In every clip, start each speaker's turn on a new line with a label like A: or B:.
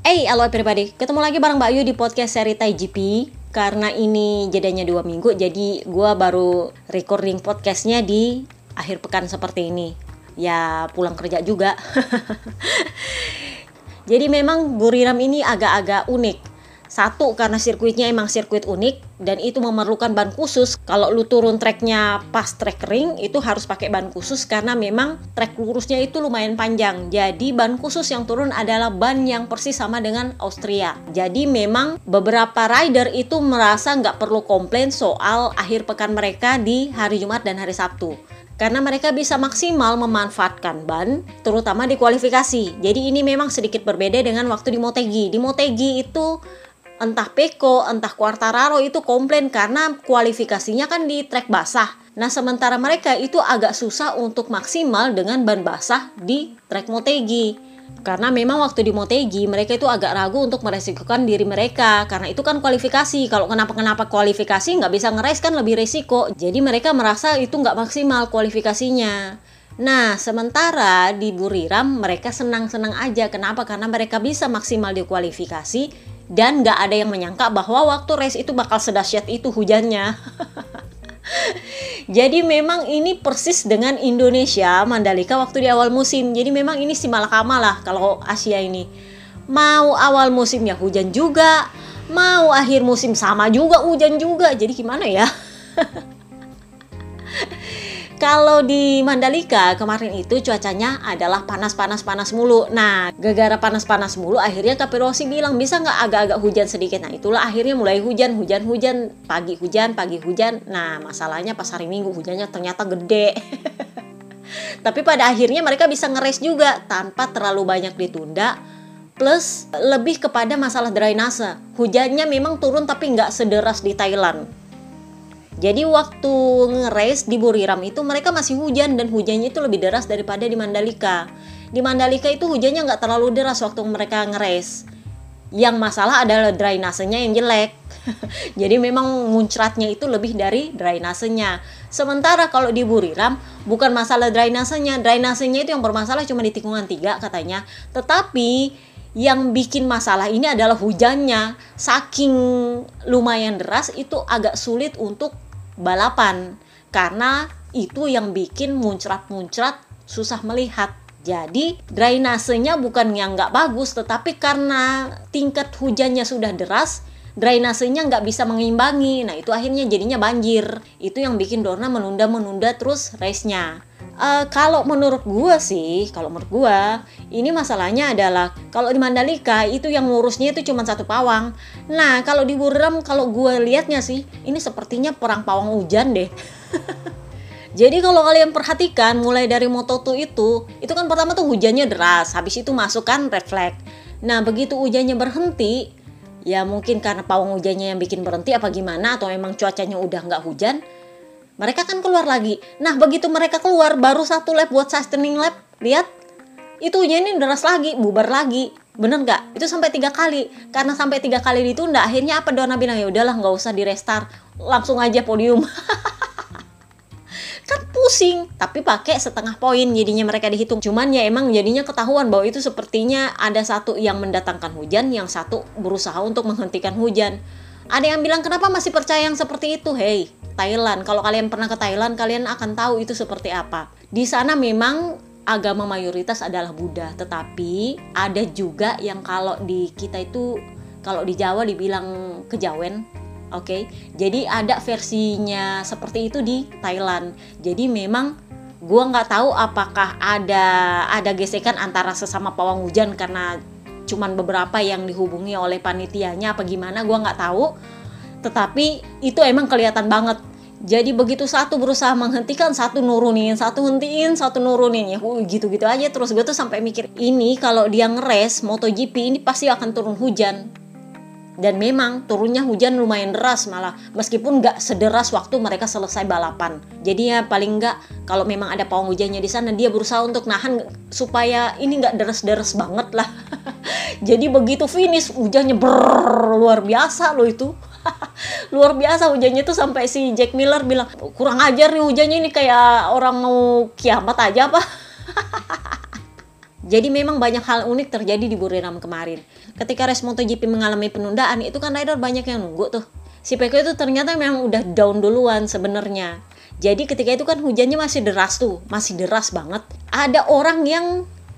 A: Hey, halo everybody. Ketemu lagi bareng Mbak Yu di podcast seri Tai GP. Karena ini jedanya dua minggu, jadi gue baru recording podcastnya di akhir pekan seperti ini. Ya, pulang kerja juga. jadi memang Buriram ini agak-agak unik. Satu karena sirkuitnya emang sirkuit unik dan itu memerlukan ban khusus. Kalau lu turun treknya pas trek ring itu harus pakai ban khusus karena memang trek lurusnya itu lumayan panjang. Jadi ban khusus yang turun adalah ban yang persis sama dengan Austria. Jadi memang beberapa rider itu merasa nggak perlu komplain soal akhir pekan mereka di hari Jumat dan hari Sabtu karena mereka bisa maksimal memanfaatkan ban, terutama di kualifikasi. Jadi ini memang sedikit berbeda dengan waktu di Motegi. Di Motegi itu entah Peko, entah Quartararo itu komplain karena kualifikasinya kan di trek basah. Nah, sementara mereka itu agak susah untuk maksimal dengan ban basah di trek Motegi. Karena memang waktu di Motegi mereka itu agak ragu untuk meresikokan diri mereka karena itu kan kualifikasi. Kalau kenapa-kenapa kualifikasi nggak bisa ngeres kan lebih resiko. Jadi mereka merasa itu nggak maksimal kualifikasinya. Nah, sementara di Buriram mereka senang-senang aja. Kenapa? Karena mereka bisa maksimal di kualifikasi dan nggak ada yang menyangka bahwa waktu race itu bakal sedahsyat itu hujannya. Jadi memang ini persis dengan Indonesia Mandalika waktu di awal musim. Jadi memang ini si malakama lah kalau Asia ini. Mau awal musimnya hujan juga, mau akhir musim sama juga hujan juga. Jadi gimana ya? Kalau di Mandalika kemarin itu cuacanya adalah panas-panas-panas mulu. Nah, gara-gara panas-panas mulu akhirnya Kapirosi bilang bisa nggak agak-agak hujan sedikit. Nah, itulah akhirnya mulai hujan, hujan, hujan, pagi hujan, pagi hujan. Nah, masalahnya pas hari Minggu hujannya ternyata gede. Tapi pada akhirnya mereka bisa ngeres juga tanpa terlalu banyak ditunda. Plus lebih kepada masalah drainase. Hujannya memang turun tapi nggak sederas di Thailand jadi waktu nge-race di Buriram itu mereka masih hujan dan hujannya itu lebih deras daripada di Mandalika. Di Mandalika itu hujannya nggak terlalu deras waktu mereka nge-race. Yang masalah adalah drainasenya yang jelek. Jadi memang muncratnya itu lebih dari drainasenya. Sementara kalau di Buriram bukan masalah drainasenya, drainasenya itu yang bermasalah cuma di tikungan tiga katanya. Tetapi yang bikin masalah ini adalah hujannya saking lumayan deras itu agak sulit untuk balapan karena itu yang bikin muncrat-muncrat susah melihat. Jadi drainasenya bukan yang nggak bagus, tetapi karena tingkat hujannya sudah deras, drainasenya nggak bisa mengimbangi. Nah itu akhirnya jadinya banjir. Itu yang bikin Dorna menunda-menunda terus race-nya. Uh, kalau menurut gua sih, kalau menurut gua, ini masalahnya adalah kalau di Mandalika itu yang ngurusnya itu cuma satu pawang. Nah, kalau di Buram kalau gua lihatnya sih, ini sepertinya perang pawang hujan deh. Jadi kalau kalian perhatikan mulai dari Moto2 itu, itu kan pertama tuh hujannya deras, habis itu masuk kan refleks. Nah, begitu hujannya berhenti, ya mungkin karena pawang hujannya yang bikin berhenti apa gimana atau emang cuacanya udah nggak hujan, mereka kan keluar lagi. Nah, begitu mereka keluar, baru satu lap buat sustaining lap, lihat, itu ini deras lagi, bubar lagi. Bener nggak? Itu sampai tiga kali. Karena sampai tiga kali ditunda, akhirnya apa Dona bilang, ya udahlah nggak usah di restart, langsung aja podium. kan pusing tapi pakai setengah poin jadinya mereka dihitung cuman ya emang jadinya ketahuan bahwa itu sepertinya ada satu yang mendatangkan hujan yang satu berusaha untuk menghentikan hujan ada yang bilang kenapa masih percaya yang seperti itu hey Thailand. Kalau kalian pernah ke Thailand, kalian akan tahu itu seperti apa. Di sana memang agama mayoritas adalah Buddha, tetapi ada juga yang kalau di kita itu kalau di Jawa dibilang kejawen, oke. Okay? Jadi ada versinya seperti itu di Thailand. Jadi memang gua nggak tahu apakah ada ada gesekan antara sesama pawang hujan karena cuman beberapa yang dihubungi oleh panitianya apa gimana gua nggak tahu. Tetapi itu emang kelihatan banget. Jadi begitu satu berusaha menghentikan satu nurunin satu hentiin satu nurunin. Ya gitu-gitu aja. Terus gue tuh sampai mikir ini kalau dia ngeres MotoGP ini pasti akan turun hujan dan memang turunnya hujan lumayan deras malah. Meskipun nggak sederas waktu mereka selesai balapan. Jadi ya paling nggak kalau memang ada pawang hujannya di sana dia berusaha untuk nahan supaya ini nggak deres-deres banget lah. Jadi begitu finish hujannya ber luar biasa loh itu. Luar biasa hujannya tuh sampai si Jack Miller bilang kurang ajar nih hujannya ini kayak orang mau kiamat aja apa Jadi memang banyak hal unik terjadi di Buriram kemarin. Ketika race MotoGP mengalami penundaan, itu kan rider banyak yang nunggu tuh. Si Peko itu ternyata memang udah down duluan sebenarnya. Jadi ketika itu kan hujannya masih deras tuh, masih deras banget. Ada orang yang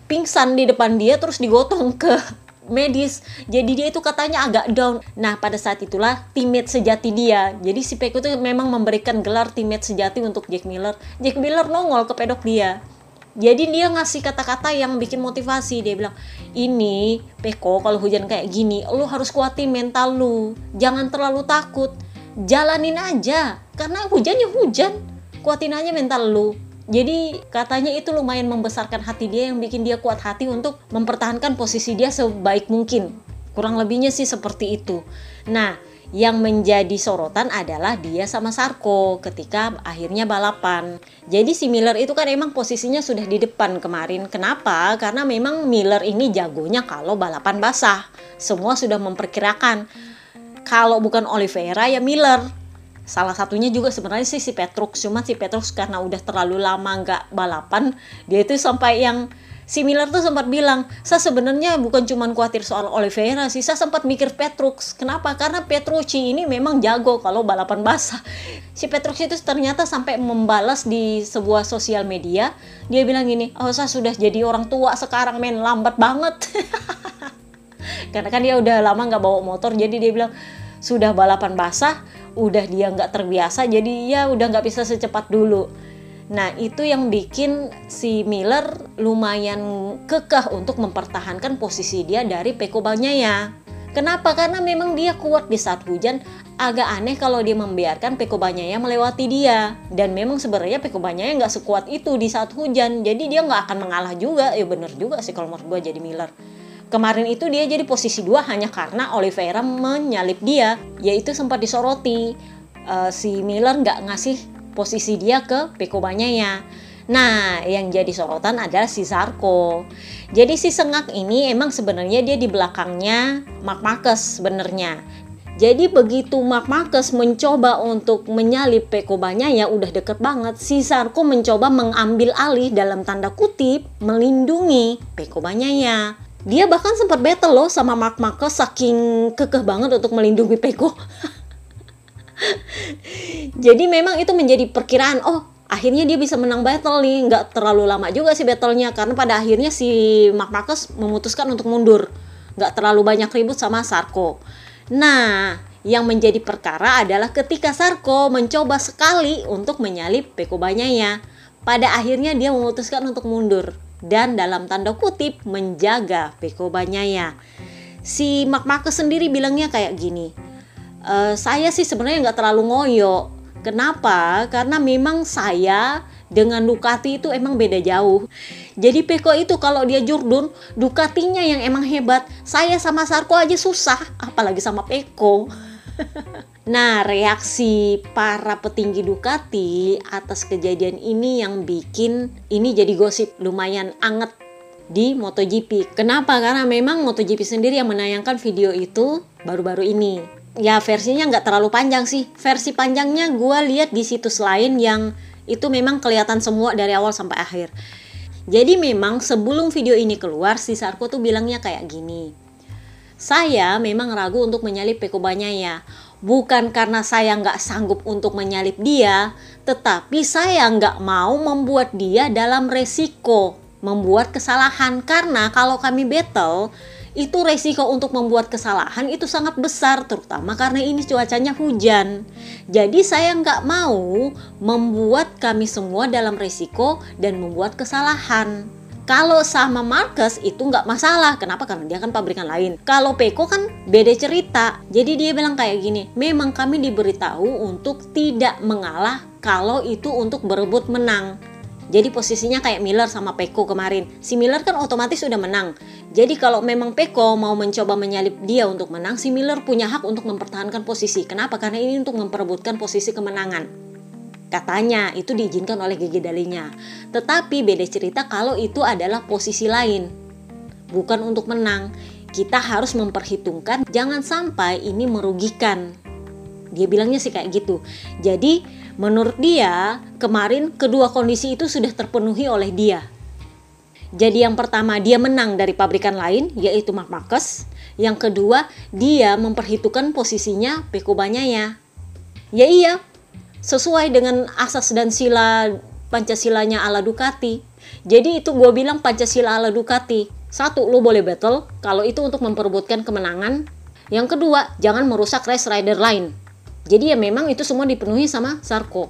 A: pingsan di depan dia terus digotong ke medis. Jadi dia itu katanya agak down. Nah, pada saat itulah teammate sejati dia. Jadi si Peko itu memang memberikan gelar teammate sejati untuk Jack Miller. Jack Miller nongol ke pedok dia jadi dia ngasih kata-kata yang bikin motivasi. Dia bilang ini Peko kalau hujan kayak gini lu harus kuatin mental lu. Jangan terlalu takut. Jalanin aja. Karena hujannya hujan. Kuatin aja mental lu. Jadi katanya itu lumayan membesarkan hati dia yang bikin dia kuat hati untuk mempertahankan posisi dia sebaik mungkin. Kurang lebihnya sih seperti itu. Nah yang menjadi sorotan adalah dia sama Sarko ketika akhirnya balapan. Jadi si Miller itu kan emang posisinya sudah di depan kemarin. Kenapa? Karena memang Miller ini jagonya kalau balapan basah. Semua sudah memperkirakan kalau bukan Oliveira ya Miller. Salah satunya juga sebenarnya sih si Petrus. Cuma si Petrus karena udah terlalu lama nggak balapan, dia itu sampai yang si Miller tuh sempat bilang, saya sebenarnya bukan cuma khawatir soal Oliveira sih, saya sempat mikir Petrus. Kenapa? Karena Petrucci ini memang jago kalau balapan basah. Si Petrus itu ternyata sampai membalas di sebuah sosial media, dia bilang gini, oh saya sudah jadi orang tua sekarang men, lambat banget. Karena kan dia udah lama nggak bawa motor, jadi dia bilang, sudah balapan basah, udah dia nggak terbiasa, jadi ya udah nggak bisa secepat dulu Nah, itu yang bikin si Miller lumayan kekeh untuk mempertahankan posisi dia dari Peko Bagnaia. Kenapa? Karena memang dia kuat di saat hujan. Agak aneh kalau dia membiarkan Peko Bagnaia melewati dia. Dan memang sebenarnya Peko Bagnaia nggak sekuat itu di saat hujan. Jadi dia nggak akan mengalah juga. Ya bener juga sih kalau menurut gue jadi Miller. Kemarin itu dia jadi posisi dua hanya karena Oliveira menyalip dia. Yaitu sempat disoroti. Uh, si Miller nggak ngasih posisi dia ke ya. Nah, yang jadi sorotan adalah si Zarko. Jadi si Sengak ini emang sebenarnya dia di belakangnya Mark Marcus sebenarnya. Jadi begitu Mark Marcus mencoba untuk menyalip Pekobanya ya udah deket banget, si Zarko mencoba mengambil alih dalam tanda kutip melindungi Pekobanya ya. Dia bahkan sempat battle loh sama Mark Marcus saking kekeh banget untuk melindungi Peko. Jadi memang itu menjadi perkiraan, oh akhirnya dia bisa menang battle nih, nggak terlalu lama juga sih battlenya karena pada akhirnya si Mark Marcus memutuskan untuk mundur, nggak terlalu banyak ribut sama Sarko. Nah, yang menjadi perkara adalah ketika Sarko mencoba sekali untuk menyalip Peko ya, pada akhirnya dia memutuskan untuk mundur dan dalam tanda kutip menjaga Peko ya. Si Mark Marcus sendiri bilangnya kayak gini, uh, saya sih sebenarnya nggak terlalu ngoyo. Kenapa? Karena memang saya dengan Ducati itu emang beda jauh. Jadi Peko itu kalau dia jurdun, Ducatinya yang emang hebat. Saya sama Sarko aja susah, apalagi sama Peko. nah, reaksi para petinggi Ducati atas kejadian ini yang bikin ini jadi gosip lumayan anget di MotoGP. Kenapa? Karena memang MotoGP sendiri yang menayangkan video itu baru-baru ini ya versinya nggak terlalu panjang sih. Versi panjangnya gue lihat di situs lain yang itu memang kelihatan semua dari awal sampai akhir. Jadi memang sebelum video ini keluar si Sarko tuh bilangnya kayak gini. Saya memang ragu untuk menyalip Pekobanya ya. Bukan karena saya nggak sanggup untuk menyalip dia tetapi saya nggak mau membuat dia dalam resiko membuat kesalahan. Karena kalau kami battle itu resiko untuk membuat kesalahan itu sangat besar terutama karena ini cuacanya hujan jadi saya nggak mau membuat kami semua dalam resiko dan membuat kesalahan kalau sama Marcus itu nggak masalah. Kenapa? Karena dia kan pabrikan lain. Kalau Peko kan beda cerita. Jadi dia bilang kayak gini, memang kami diberitahu untuk tidak mengalah kalau itu untuk berebut menang. Jadi posisinya kayak Miller sama Peko kemarin. Si Miller kan otomatis sudah menang. Jadi kalau memang Peko mau mencoba menyalip dia untuk menang, si Miller punya hak untuk mempertahankan posisi. Kenapa? Karena ini untuk memperebutkan posisi kemenangan. Katanya itu diizinkan oleh gigi dalinya. Tetapi beda cerita kalau itu adalah posisi lain. Bukan untuk menang. Kita harus memperhitungkan jangan sampai ini merugikan. Dia bilangnya sih kayak gitu. Jadi Menurut dia, kemarin kedua kondisi itu sudah terpenuhi oleh dia. Jadi yang pertama dia menang dari pabrikan lain yaitu Mark Marquez. Yang kedua dia memperhitungkan posisinya Peko Banyaya. Ya iya, sesuai dengan asas dan sila Pancasilanya ala Ducati. Jadi itu gue bilang Pancasila ala Ducati. Satu, lo boleh battle kalau itu untuk memperebutkan kemenangan. Yang kedua, jangan merusak race rider lain. Jadi ya memang itu semua dipenuhi sama Sarko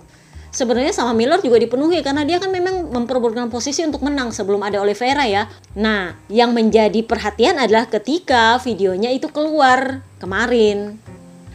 A: sebenarnya sama Miller juga dipenuhi karena dia kan memang memperebutkan posisi untuk menang sebelum ada Oliveira ya. Nah, yang menjadi perhatian adalah ketika videonya itu keluar kemarin.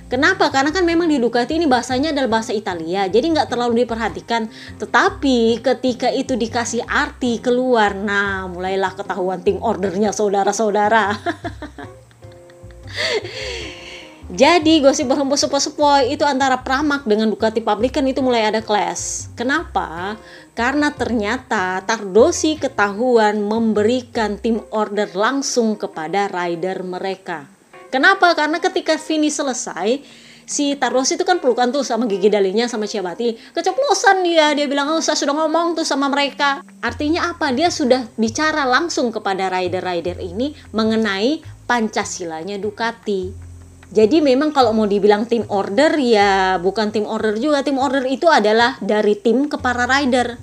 A: Kenapa? Karena kan memang di Ducati ini bahasanya adalah bahasa Italia, jadi nggak terlalu diperhatikan. Tetapi ketika itu dikasih arti keluar, nah mulailah ketahuan tim ordernya saudara-saudara. Jadi gosip berhembus sepoi-sepoi itu antara Pramak dengan Ducati Publican itu mulai ada clash. Kenapa? Karena ternyata Tardosi ketahuan memberikan tim order langsung kepada rider mereka. Kenapa? Karena ketika finish selesai, si Tardosi itu kan pelukan tuh sama gigi dalinya sama Ciabati. Keceplosan dia, dia bilang, oh saya sudah ngomong tuh sama mereka. Artinya apa? Dia sudah bicara langsung kepada rider-rider ini mengenai Pancasilanya Ducati jadi memang kalau mau dibilang tim order ya bukan tim order juga. Tim order itu adalah dari tim ke para rider.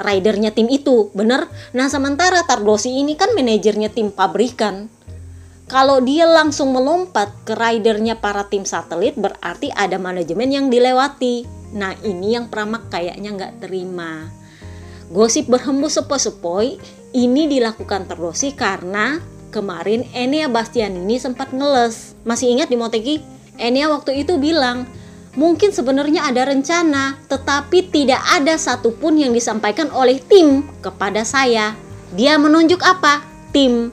A: Ridernya tim itu, bener? Nah sementara Tardosi ini kan manajernya tim pabrikan. Kalau dia langsung melompat ke ridernya para tim satelit berarti ada manajemen yang dilewati. Nah ini yang Pramak kayaknya nggak terima. Gosip berhembus sepoi-sepoi ini dilakukan Tardosi karena kemarin Enea Bastian ini sempat ngeles. Masih ingat di Motegi? Enea waktu itu bilang, mungkin sebenarnya ada rencana, tetapi tidak ada satupun yang disampaikan oleh tim kepada saya. Dia menunjuk apa? Tim.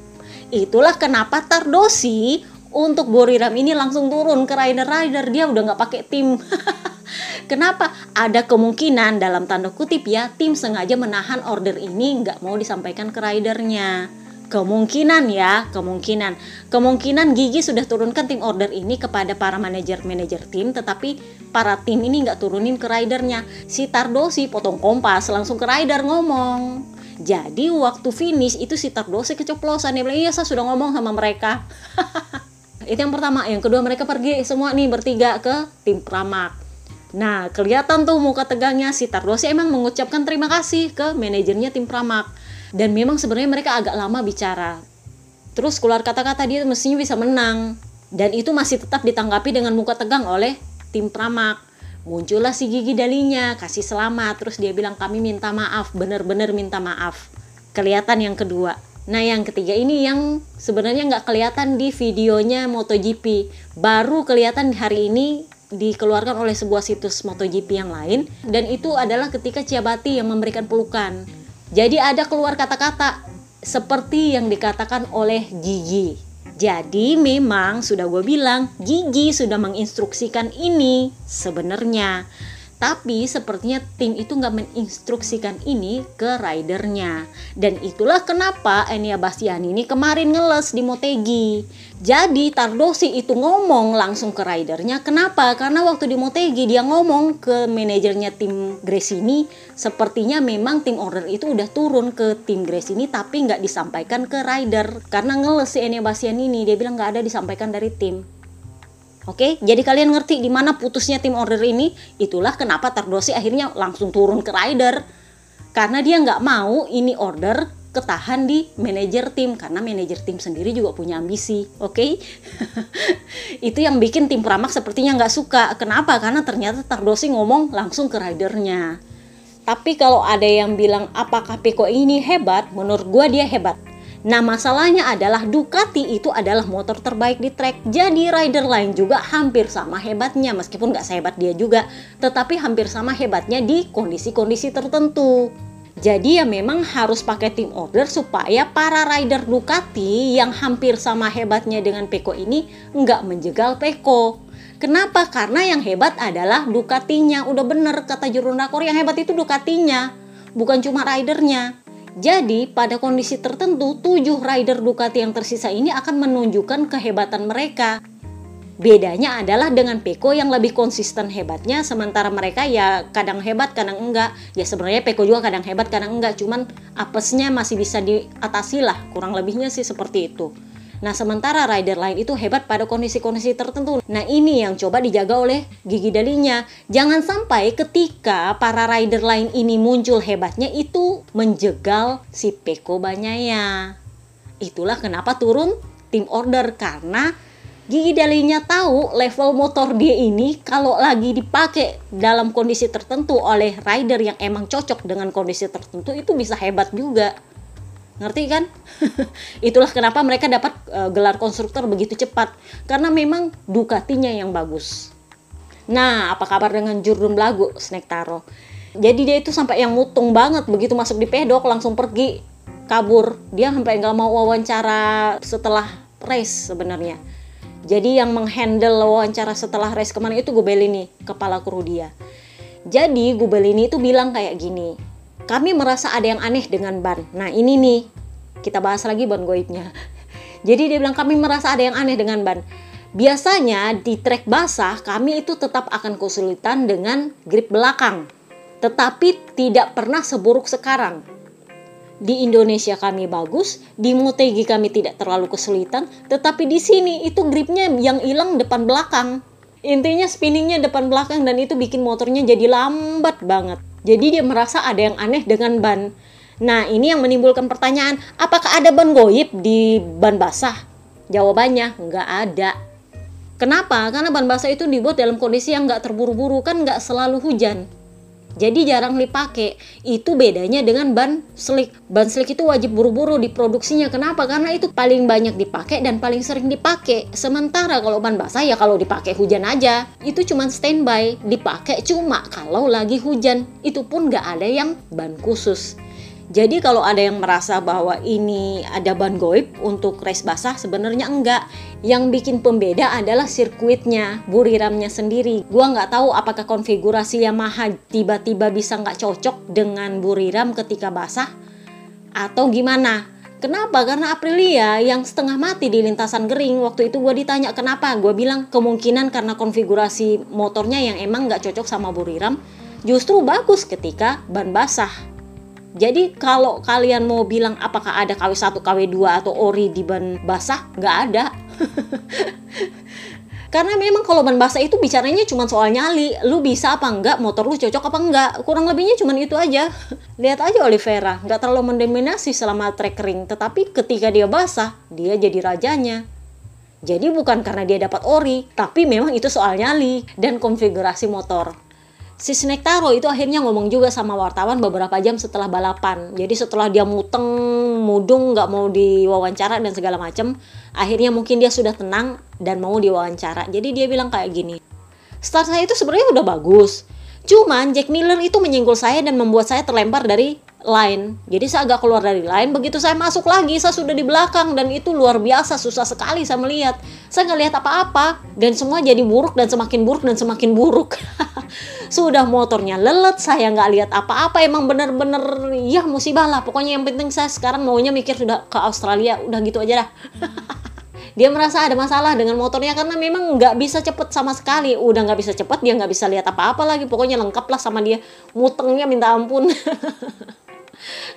A: Itulah kenapa Tardosi untuk Boriram ini langsung turun ke rider-rider. Dia udah nggak pakai tim. Kenapa? Ada kemungkinan dalam tanda kutip ya tim sengaja menahan order ini nggak mau disampaikan ke ridernya kemungkinan ya kemungkinan. Kemungkinan Gigi sudah turunkan tim order ini kepada para manajer-manajer tim tetapi para tim ini nggak turunin ke ridernya. Si Tardosi potong kompas langsung ke rider ngomong jadi waktu finish itu si Tardosi keceplosan. Dia bilang iya saya sudah ngomong sama mereka. Itu yang pertama yang kedua mereka pergi semua nih bertiga ke tim Pramak nah kelihatan tuh muka tegangnya si Tardosi emang mengucapkan terima kasih ke manajernya tim Pramak dan memang sebenarnya mereka agak lama bicara. Terus keluar kata-kata dia mestinya bisa menang. Dan itu masih tetap ditanggapi dengan muka tegang oleh tim Pramak. Muncullah si gigi dalinya kasih selamat. Terus dia bilang kami minta maaf bener-bener minta maaf. Kelihatan yang kedua. Nah yang ketiga ini yang sebenarnya nggak kelihatan di videonya MotoGP. Baru kelihatan hari ini dikeluarkan oleh sebuah situs MotoGP yang lain. Dan itu adalah ketika Ciabati yang memberikan pelukan jadi ada keluar kata-kata seperti yang dikatakan oleh Gigi. Jadi memang sudah gue bilang Gigi sudah menginstruksikan ini sebenarnya tapi sepertinya tim itu nggak menginstruksikan ini ke ridernya. Dan itulah kenapa Enia Bastiani ini kemarin ngeles di Motegi. Jadi Tardosi itu ngomong langsung ke ridernya. Kenapa? Karena waktu di Motegi dia ngomong ke manajernya tim Grace ini. Sepertinya memang tim order itu udah turun ke tim Grace ini tapi nggak disampaikan ke rider. Karena ngeles si Enia Bastiani ini. Dia bilang nggak ada disampaikan dari tim. Oke, jadi kalian ngerti di mana putusnya tim order ini? Itulah kenapa Tardosi akhirnya langsung turun ke rider. Karena dia nggak mau ini order ketahan di manajer tim karena manajer tim sendiri juga punya ambisi, oke? Okay? itu yang bikin tim Pramak sepertinya nggak suka. Kenapa? Karena ternyata Tardosi ngomong langsung ke ridernya. Tapi kalau ada yang bilang apakah Peko ini hebat, menurut gue dia hebat. Nah masalahnya adalah Ducati itu adalah motor terbaik di track Jadi rider lain juga hampir sama hebatnya Meskipun nggak sehebat dia juga Tetapi hampir sama hebatnya di kondisi-kondisi tertentu jadi ya memang harus pakai tim order supaya para rider Ducati yang hampir sama hebatnya dengan Peko ini nggak menjegal Peko. Kenapa? Karena yang hebat adalah Ducatinya. Udah bener kata juru nakor yang hebat itu Ducatinya, bukan cuma ridernya. Jadi, pada kondisi tertentu, tujuh rider Ducati yang tersisa ini akan menunjukkan kehebatan mereka. Bedanya adalah dengan Peko yang lebih konsisten hebatnya, sementara mereka ya kadang hebat, kadang enggak. Ya sebenarnya Peko juga kadang hebat, kadang enggak. Cuman apesnya masih bisa diatasi lah kurang lebihnya sih seperti itu Nah, sementara rider lain itu hebat pada kondisi-kondisi tertentu. Nah, ini yang coba dijaga oleh gigi dalinya. Jangan sampai ketika para rider lain ini muncul hebatnya itu menjegal si Peko Banyaya. Itulah kenapa turun tim order karena Gigi Dalinya tahu level motor dia ini kalau lagi dipakai dalam kondisi tertentu oleh rider yang emang cocok dengan kondisi tertentu itu bisa hebat juga. Ngerti kan? Itulah kenapa mereka dapat uh, gelar konstruktor begitu cepat karena memang Ducatinya yang bagus. Nah, apa kabar dengan Jurun Lagu Snake Taro? Jadi dia itu sampai yang mutung banget begitu masuk di pedok langsung pergi kabur. Dia sampai nggak mau wawancara setelah race sebenarnya jadi yang menghandle wawancara setelah race kemarin itu Gubelini, kepala kru dia. Jadi Gubelini itu bilang kayak gini, kami merasa ada yang aneh dengan ban. Nah ini nih, kita bahas lagi ban goibnya. Jadi dia bilang kami merasa ada yang aneh dengan ban. Biasanya di trek basah kami itu tetap akan kesulitan dengan grip belakang. Tetapi tidak pernah seburuk sekarang di Indonesia kami bagus, di Motegi kami tidak terlalu kesulitan, tetapi di sini itu gripnya yang hilang depan belakang. Intinya spinningnya depan belakang dan itu bikin motornya jadi lambat banget. Jadi dia merasa ada yang aneh dengan ban. Nah ini yang menimbulkan pertanyaan, apakah ada ban goib di ban basah? Jawabannya nggak ada. Kenapa? Karena ban basah itu dibuat dalam kondisi yang nggak terburu-buru kan nggak selalu hujan jadi jarang dipakai. Itu bedanya dengan ban slick. Ban slick itu wajib buru-buru diproduksinya. Kenapa? Karena itu paling banyak dipakai dan paling sering dipakai. Sementara kalau ban basah ya kalau dipakai hujan aja. Itu cuma standby, dipakai cuma kalau lagi hujan. Itu pun nggak ada yang ban khusus. Jadi kalau ada yang merasa bahwa ini ada ban goib untuk race basah sebenarnya enggak. Yang bikin pembeda adalah sirkuitnya, buriramnya sendiri. Gua nggak tahu apakah konfigurasi Yamaha tiba-tiba bisa nggak cocok dengan buriram ketika basah atau gimana. Kenapa? Karena Aprilia yang setengah mati di lintasan kering Waktu itu gue ditanya kenapa Gue bilang kemungkinan karena konfigurasi motornya yang emang nggak cocok sama buriram Justru bagus ketika ban basah jadi kalau kalian mau bilang apakah ada KW1, KW2 atau ori di ban basah, nggak ada. Karena memang kalau ban basah itu bicaranya cuma soal nyali. Lu bisa apa enggak, motor lu cocok apa enggak. Kurang lebihnya cuma itu aja. Lihat aja Oliveira, nggak terlalu mendominasi selama track ring. Tetapi ketika dia basah, dia jadi rajanya. Jadi bukan karena dia dapat ori, tapi memang itu soal nyali dan konfigurasi motor si Snake Taro itu akhirnya ngomong juga sama wartawan beberapa jam setelah balapan. Jadi setelah dia muteng, mudung, nggak mau diwawancara dan segala macem, akhirnya mungkin dia sudah tenang dan mau diwawancara. Jadi dia bilang kayak gini, start saya itu sebenarnya udah bagus. Cuman Jack Miller itu menyenggol saya dan membuat saya terlempar dari line. Jadi saya agak keluar dari line, begitu saya masuk lagi saya sudah di belakang dan itu luar biasa susah sekali saya melihat. Saya nggak lihat apa-apa dan semua jadi buruk dan semakin buruk dan semakin buruk. sudah motornya lelet, saya nggak lihat apa-apa. Emang bener-bener ya musibah lah. Pokoknya yang penting saya sekarang maunya mikir sudah ke Australia, udah gitu aja dah. dia merasa ada masalah dengan motornya karena memang nggak bisa cepet sama sekali udah nggak bisa cepet dia nggak bisa lihat apa-apa lagi pokoknya lengkap lah sama dia mutengnya minta ampun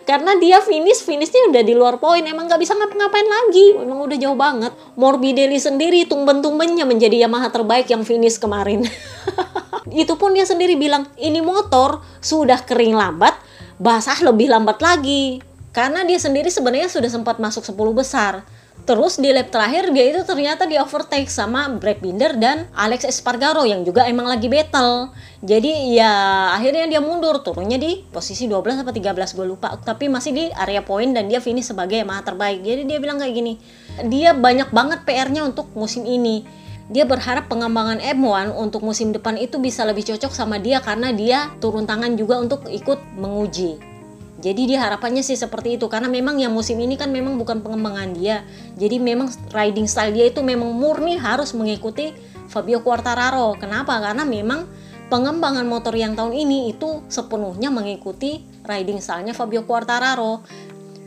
A: karena dia finish finishnya udah di luar poin emang nggak bisa ngapa-ngapain lagi. Emang udah jauh banget. Morbidelli sendiri tumben-tumbennya menjadi Yamaha terbaik yang finish kemarin. Itu pun dia sendiri bilang ini motor sudah kering lambat basah lebih lambat lagi. Karena dia sendiri sebenarnya sudah sempat masuk 10 besar Terus di lap terakhir dia itu ternyata di overtake sama Brad Binder dan Alex Espargaro yang juga emang lagi battle. Jadi ya akhirnya dia mundur turunnya di posisi 12 atau 13 gue lupa. Tapi masih di area poin dan dia finish sebagai Yamaha terbaik. Jadi dia bilang kayak gini. Dia banyak banget PR-nya untuk musim ini. Dia berharap pengembangan M1 untuk musim depan itu bisa lebih cocok sama dia karena dia turun tangan juga untuk ikut menguji jadi dia harapannya sih seperti itu karena memang yang musim ini kan memang bukan pengembangan dia. Jadi memang riding style dia itu memang murni harus mengikuti Fabio Quartararo. Kenapa? Karena memang pengembangan motor yang tahun ini itu sepenuhnya mengikuti riding stylenya Fabio Quartararo.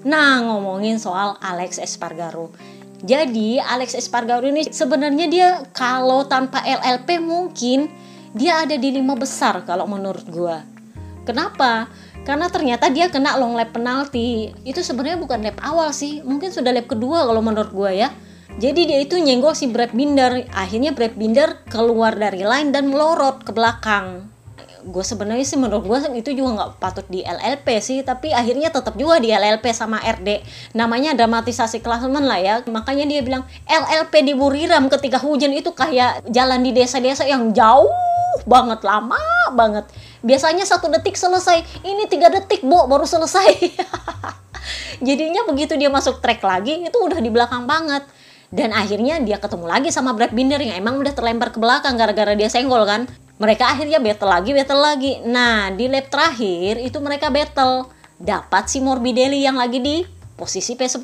A: Nah, ngomongin soal Alex Espargaro. Jadi Alex Espargaro ini sebenarnya dia kalau tanpa LLP mungkin dia ada di lima besar kalau menurut gua. Kenapa? Karena ternyata dia kena long lap penalti. Itu sebenarnya bukan lap awal sih. Mungkin sudah lap kedua kalau menurut gue ya. Jadi dia itu nyenggol si Brad Binder. Akhirnya Brad Binder keluar dari line dan melorot ke belakang. Gue sebenarnya sih menurut gue itu juga nggak patut di LLP sih. Tapi akhirnya tetap juga di LLP sama RD namanya dramatisasi klasemen lah ya. Makanya dia bilang LLP di Buriram ketika hujan itu kayak jalan di desa-desa yang jauh banget lama banget. Biasanya satu detik selesai. Ini tiga detik bo baru selesai. Jadinya begitu dia masuk track lagi itu udah di belakang banget. Dan akhirnya dia ketemu lagi sama Brad Binder yang emang udah terlempar ke belakang gara-gara dia senggol kan? Mereka akhirnya battle lagi battle lagi. Nah di lap terakhir itu mereka battle. Dapat si Morbidelli yang lagi di posisi P10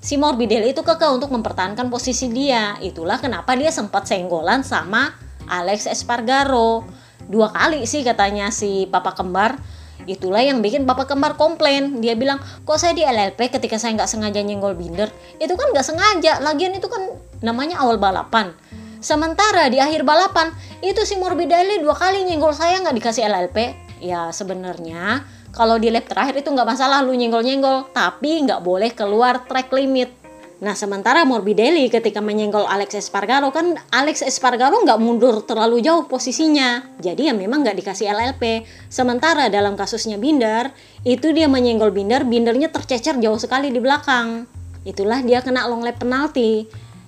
A: si Morbidelli itu kekeh untuk mempertahankan posisi dia. Itulah kenapa dia sempat senggolan sama Alex Espargaro dua kali sih katanya si papa kembar Itulah yang bikin papa kembar komplain. Dia bilang, kok saya di LLP ketika saya nggak sengaja nyenggol binder? Itu kan nggak sengaja. Lagian itu kan namanya awal balapan. Sementara di akhir balapan itu si Morbidelli dua kali nyenggol saya nggak dikasih LLP. Ya sebenarnya kalau di lap terakhir itu nggak masalah lu nyenggol-nyenggol, tapi nggak boleh keluar track limit. Nah sementara Morbidelli ketika menyenggol Alex Espargaro kan Alex Espargaro nggak mundur terlalu jauh posisinya, jadi ya memang nggak dikasih LLP. Sementara dalam kasusnya Binder itu dia menyenggol Binder, Bindernya tercecer jauh sekali di belakang. Itulah dia kena long lap penalti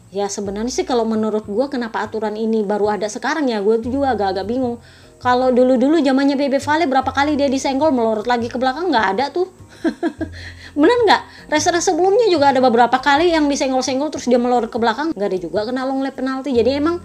A: ya sebenarnya sih kalau menurut gue kenapa aturan ini baru ada sekarang ya gue juga agak-agak bingung kalau dulu-dulu zamannya Bebe Vale berapa kali dia disenggol melorot lagi ke belakang nggak ada tuh bener nggak race-race sebelumnya juga ada beberapa kali yang disenggol-senggol terus dia melorot ke belakang nggak ada juga kena long lap penalti jadi emang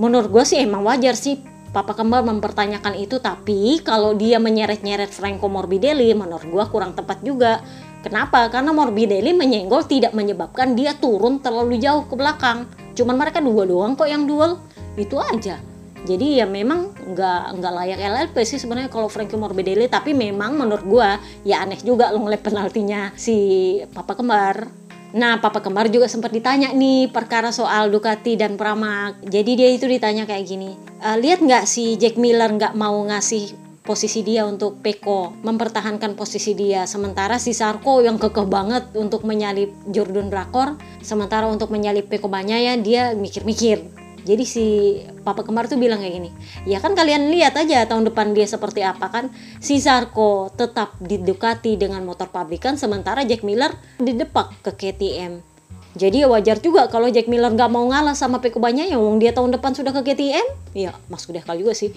A: menurut gue sih emang wajar sih Papa Kembar mempertanyakan itu tapi kalau dia menyeret-nyeret Franco Morbidelli menurut gue kurang tepat juga Kenapa? Karena Morbidelli menyenggol tidak menyebabkan dia turun terlalu jauh ke belakang. Cuman mereka dua doang kok yang duel. Itu aja. Jadi ya memang nggak nggak layak LLP sih sebenarnya kalau Frankie Morbidelli. Tapi memang menurut gua ya aneh juga long lap penaltinya si Papa Kembar. Nah, Papa Kembar juga sempat ditanya nih perkara soal Ducati dan Pramac. Jadi dia itu ditanya kayak gini, e, lihat nggak si Jack Miller nggak mau ngasih posisi dia untuk Peko mempertahankan posisi dia sementara si Sarko yang kekeh banget untuk menyalip Jordan Rakor sementara untuk menyalip Peko ya dia mikir-mikir jadi si Papa Kembar tuh bilang kayak gini ya kan kalian lihat aja tahun depan dia seperti apa kan si Sarko tetap di Ducati dengan motor pabrikan sementara Jack Miller didepak ke KTM jadi ya wajar juga kalau Jack Miller nggak mau ngalah sama Peko Banyak yang dia tahun depan sudah ke KTM. Ya masuk deh kali juga sih.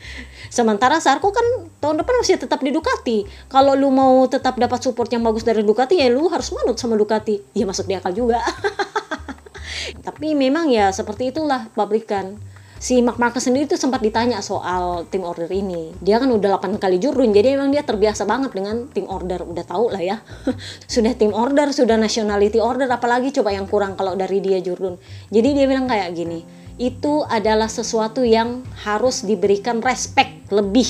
A: Sementara Sarko kan tahun depan masih tetap di Ducati. Kalau lu mau tetap dapat support yang bagus dari Ducati ya lu harus manut sama Ducati. Ya masuk di akal juga. Tapi memang ya seperti itulah pabrikan si Mark Marquez sendiri tuh sempat ditanya soal tim order ini. Dia kan udah 8 kali jurun, jadi emang dia terbiasa banget dengan tim order. Udah tahu lah ya. sudah tim order, sudah nationality order, apalagi coba yang kurang kalau dari dia jurun. Jadi dia bilang kayak gini, itu adalah sesuatu yang harus diberikan respect lebih.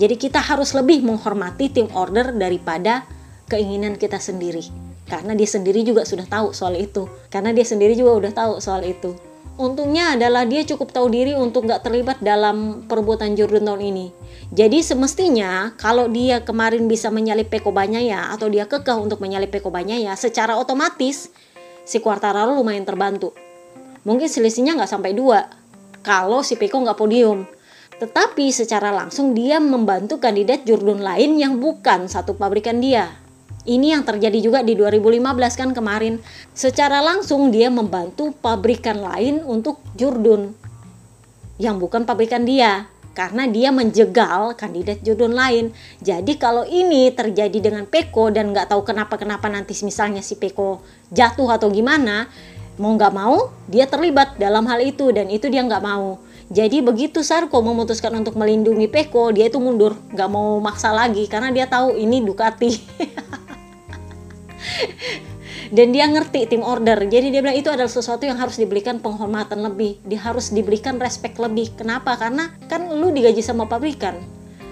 A: Jadi kita harus lebih menghormati tim order daripada keinginan kita sendiri. Karena dia sendiri juga sudah tahu soal itu. Karena dia sendiri juga udah tahu soal itu untungnya adalah dia cukup tahu diri untuk nggak terlibat dalam perbuatan Jordan tahun ini. Jadi semestinya kalau dia kemarin bisa menyalip Peko ya atau dia kekeh untuk menyalip Peko ya, secara otomatis si Quartararo lumayan terbantu. Mungkin selisihnya nggak sampai dua kalau si Peko nggak podium. Tetapi secara langsung dia membantu kandidat Jordan lain yang bukan satu pabrikan dia. Ini yang terjadi juga di 2015 kan kemarin. Secara langsung dia membantu pabrikan lain untuk Jurdun yang bukan pabrikan dia karena dia menjegal kandidat Jurdun lain. Jadi kalau ini terjadi dengan Peko dan nggak tahu kenapa-kenapa nanti misalnya si Peko jatuh atau gimana, mau nggak mau dia terlibat dalam hal itu dan itu dia nggak mau. Jadi begitu Sarko memutuskan untuk melindungi Peko, dia itu mundur, nggak mau maksa lagi karena dia tahu ini Ducati. dan dia ngerti tim order. Jadi dia bilang itu adalah sesuatu yang harus diberikan penghormatan lebih dia harus diberikan respect lebih. Kenapa? Karena kan lu digaji sama pabrikan.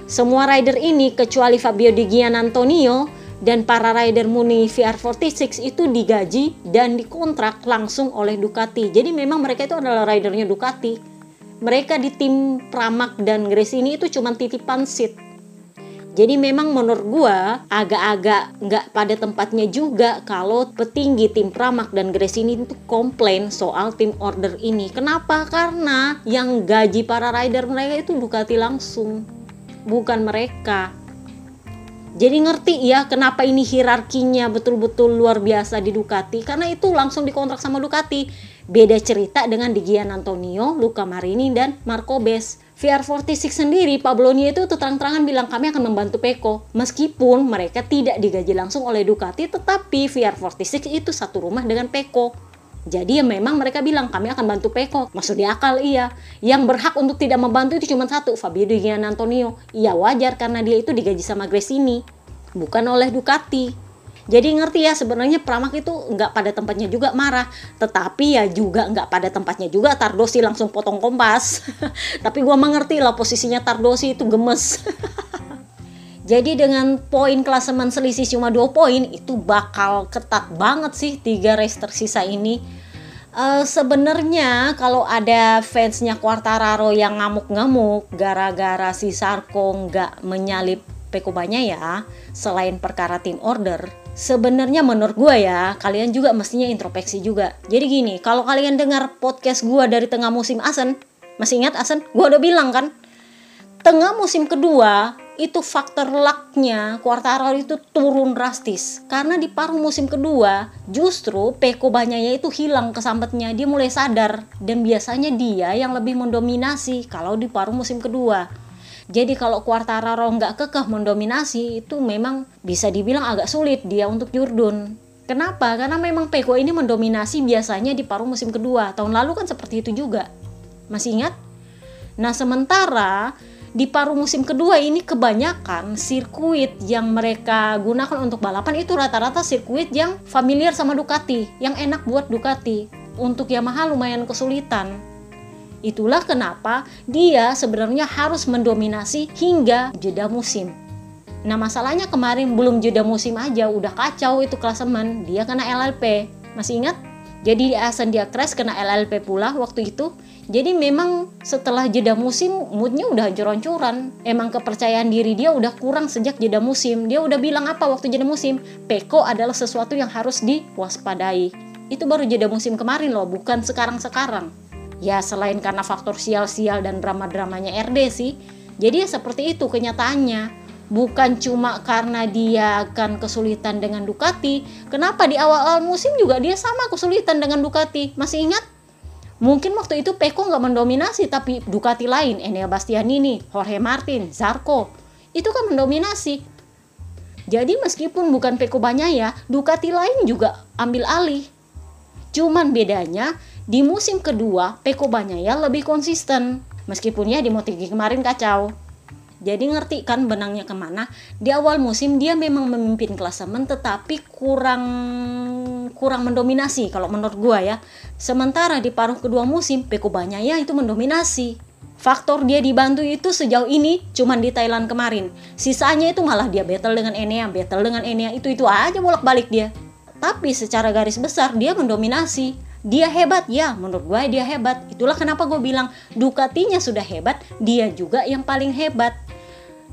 A: Semua rider ini kecuali Fabio Di Gian Antonio dan para rider Muni VR46 itu digaji dan dikontrak langsung oleh Ducati. Jadi memang mereka itu adalah ridernya Ducati mereka di tim Pramac dan Grace ini itu cuma titipan seat Jadi memang menurut gua agak-agak nggak pada tempatnya juga kalau petinggi tim Pramak dan Grace ini itu komplain soal tim order ini. Kenapa? Karena yang gaji para rider mereka itu Ducati langsung, bukan mereka. Jadi ngerti ya kenapa ini hierarkinya betul-betul luar biasa di Ducati karena itu langsung dikontrak sama Ducati. Beda cerita dengan di Gian Antonio, Luca Marini dan Marco Bes. VR46 sendiri, Pabloni itu terang-terangan bilang kami akan membantu Peko. Meskipun mereka tidak digaji langsung oleh Ducati, tetapi VR46 itu satu rumah dengan Peko. Jadi ya memang mereka bilang kami akan bantu Peko. Maksud akal iya. Yang berhak untuk tidak membantu itu cuma satu, Fabio Di Gian Antonio. Iya wajar karena dia itu digaji sama Gresini, bukan oleh Ducati. Jadi ngerti ya sebenarnya Pramak itu nggak pada tempatnya juga marah, tetapi ya juga nggak pada tempatnya juga Tardosi langsung potong kompas. Tapi gua mengerti lah posisinya Tardosi itu gemes. Jadi dengan poin klasemen selisih cuma 2 poin itu bakal ketat banget sih tiga race tersisa ini. Uh, Sebenarnya kalau ada fansnya Quartararo yang ngamuk-ngamuk gara-gara si Sarko nggak menyalip Peko ya, selain perkara tim order, sebenarnya menurut gue ya kalian juga mestinya introspeksi juga. Jadi gini kalau kalian dengar podcast gue dari tengah musim Asen masih ingat Asen? Gue udah bilang kan tengah musim kedua itu faktor lucknya Quartararo itu turun drastis. Karena di paruh musim kedua justru Peko Banyaya itu hilang kesambetnya. Dia mulai sadar. Dan biasanya dia yang lebih mendominasi kalau di paruh musim kedua jadi kalau Quartararo nggak kekeh mendominasi itu memang bisa dibilang agak sulit dia untuk Jurdun. Kenapa? Karena memang Peko ini mendominasi biasanya di paruh musim kedua. Tahun lalu kan seperti itu juga. Masih ingat? Nah sementara di paruh musim kedua ini kebanyakan sirkuit yang mereka gunakan untuk balapan itu rata-rata sirkuit yang familiar sama Ducati, yang enak buat Ducati. Untuk Yamaha lumayan kesulitan. Itulah kenapa dia sebenarnya harus mendominasi hingga jeda musim. Nah masalahnya kemarin belum jeda musim aja udah kacau itu klasemen. Dia kena LLP. Masih ingat? Jadi di Asen dia crash kena LLP pula waktu itu. Jadi memang setelah jeda musim moodnya udah hancur-hancuran. Emang kepercayaan diri dia udah kurang sejak jeda musim. Dia udah bilang apa waktu jeda musim? Peko adalah sesuatu yang harus diwaspadai. Itu baru jeda musim kemarin loh, bukan sekarang-sekarang ya selain karena faktor sial-sial dan drama-dramanya RD sih. Jadi ya seperti itu kenyataannya. Bukan cuma karena dia akan kesulitan dengan Ducati kenapa di awal-awal musim juga dia sama kesulitan dengan Ducati? Masih ingat? Mungkin waktu itu Peko nggak mendominasi tapi Ducati lain Enea Bastianini Jorge Martin Zarco itu kan mendominasi. Jadi meskipun bukan Peko ya Ducati lain juga ambil alih. Cuman bedanya di musim kedua, Peko Banyaya lebih konsisten. Meskipun ya di Motegi kemarin kacau. Jadi ngerti kan benangnya ke mana? Di awal musim dia memang memimpin klasemen tetapi kurang kurang mendominasi kalau menurut gua ya. Sementara di paruh kedua musim Peko Banyaya itu mendominasi. Faktor dia dibantu itu sejauh ini cuman di Thailand kemarin. Sisanya itu malah dia battle dengan Enea, battle dengan Enea itu itu aja bolak-balik dia. Tapi secara garis besar dia mendominasi dia hebat. Ya menurut gue dia hebat. Itulah kenapa gue bilang Ducatinya sudah hebat dia juga yang paling hebat.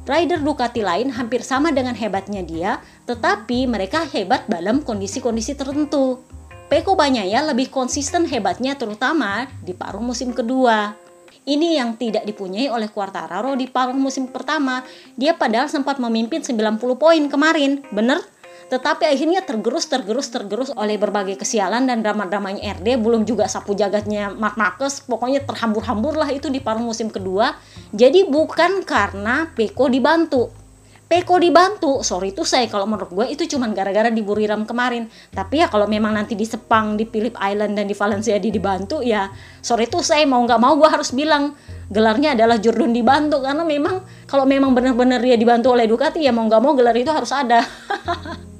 A: Rider Ducati lain hampir sama dengan hebatnya dia tetapi mereka hebat dalam kondisi-kondisi tertentu. Peko ya lebih konsisten hebatnya terutama di paruh musim kedua. Ini yang tidak dipunyai oleh Quartararo di paruh musim pertama. Dia padahal sempat memimpin 90 poin kemarin. Bener tetapi akhirnya tergerus tergerus tergerus oleh berbagai kesialan dan drama-dramanya RD belum juga sapu jagatnya Mark Marcus pokoknya terhambur-hambur lah itu di paruh musim kedua. Jadi bukan karena Peko dibantu. Peko dibantu, sorry itu saya kalau menurut gue itu cuman gara-gara di Buriram kemarin. Tapi ya kalau memang nanti di Sepang, di Phillip Island dan di Valencia di dibantu ya sorry itu saya mau nggak mau gue harus bilang gelarnya adalah Jordan dibantu. Karena memang kalau memang benar-benar dia dibantu oleh Ducati ya mau nggak mau gelar itu harus ada.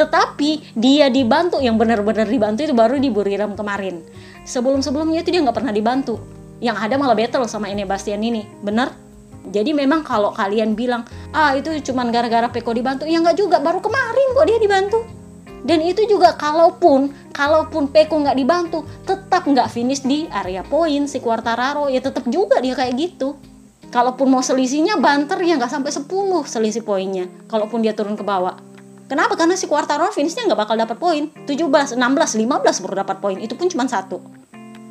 A: Tetapi dia dibantu yang benar-benar dibantu itu baru di Buriram kemarin. Sebelum-sebelumnya itu dia nggak pernah dibantu. Yang ada malah battle sama ini Bastian ini. Bener? Jadi memang kalau kalian bilang, ah itu cuma gara-gara Peko dibantu, ya nggak juga, baru kemarin kok dia dibantu. Dan itu juga kalaupun, kalaupun Peko nggak dibantu, tetap nggak finish di area poin si Quartararo, ya tetap juga dia kayak gitu. kalaupun mau selisihnya banter ya nggak sampai 10 selisih poinnya kalaupun dia turun ke bawah Kenapa? Karena si Quartararo finishnya nggak bakal dapat poin. 17, 16, 15 baru dapat poin. Itu pun cuma satu.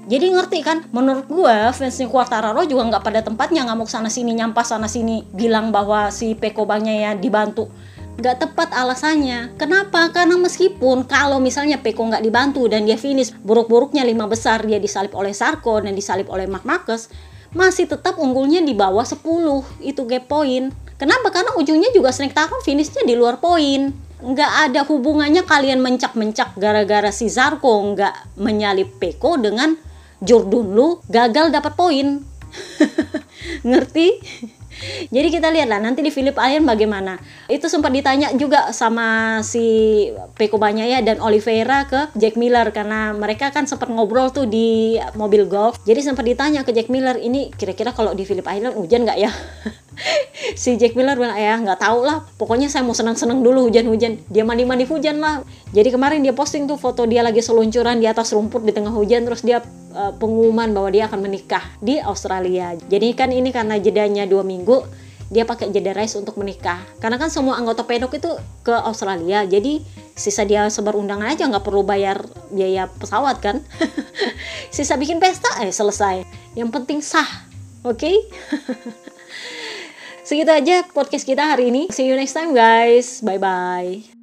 A: Jadi ngerti kan? Menurut gua fansnya Quartararo juga nggak pada tempatnya ngamuk sana sini nyampah sana sini bilang bahwa si Peko ya dibantu. Nggak tepat alasannya. Kenapa? Karena meskipun kalau misalnya Peko nggak dibantu dan dia finish buruk-buruknya lima besar dia disalip oleh Sarko dan disalip oleh Mark Marcus, masih tetap unggulnya di bawah 10 itu gap poin. Kenapa? Karena ujungnya juga Snake Taron finishnya di luar poin nggak ada hubungannya kalian mencak-mencak gara-gara si Zarko nggak menyalip Peko dengan Jordan lu gagal dapat poin. Ngerti? Jadi kita lihat lah nanti di Philip Allen bagaimana. Itu sempat ditanya juga sama si Peko Banyaya dan Oliveira ke Jack Miller karena mereka kan sempat ngobrol tuh di mobil golf. Jadi sempat ditanya ke Jack Miller ini kira-kira kalau di Philip Island hujan nggak ya? si Jack Miller bilang ya nggak tahu lah. Pokoknya saya mau senang-senang dulu hujan-hujan dia mandi-mandi hujan lah. Jadi kemarin dia posting tuh foto dia lagi seluncuran di atas rumput di tengah hujan terus dia uh, pengumuman bahwa dia akan menikah di Australia. Jadi kan ini karena jedanya dua minggu dia pakai jeda race untuk menikah. Karena kan semua anggota pedok itu ke Australia jadi sisa dia sebar undangan aja nggak perlu bayar biaya pesawat kan. Sisa bikin pesta eh selesai. Yang penting sah oke? okay? Segitu aja podcast kita hari ini. See you next time guys. Bye bye.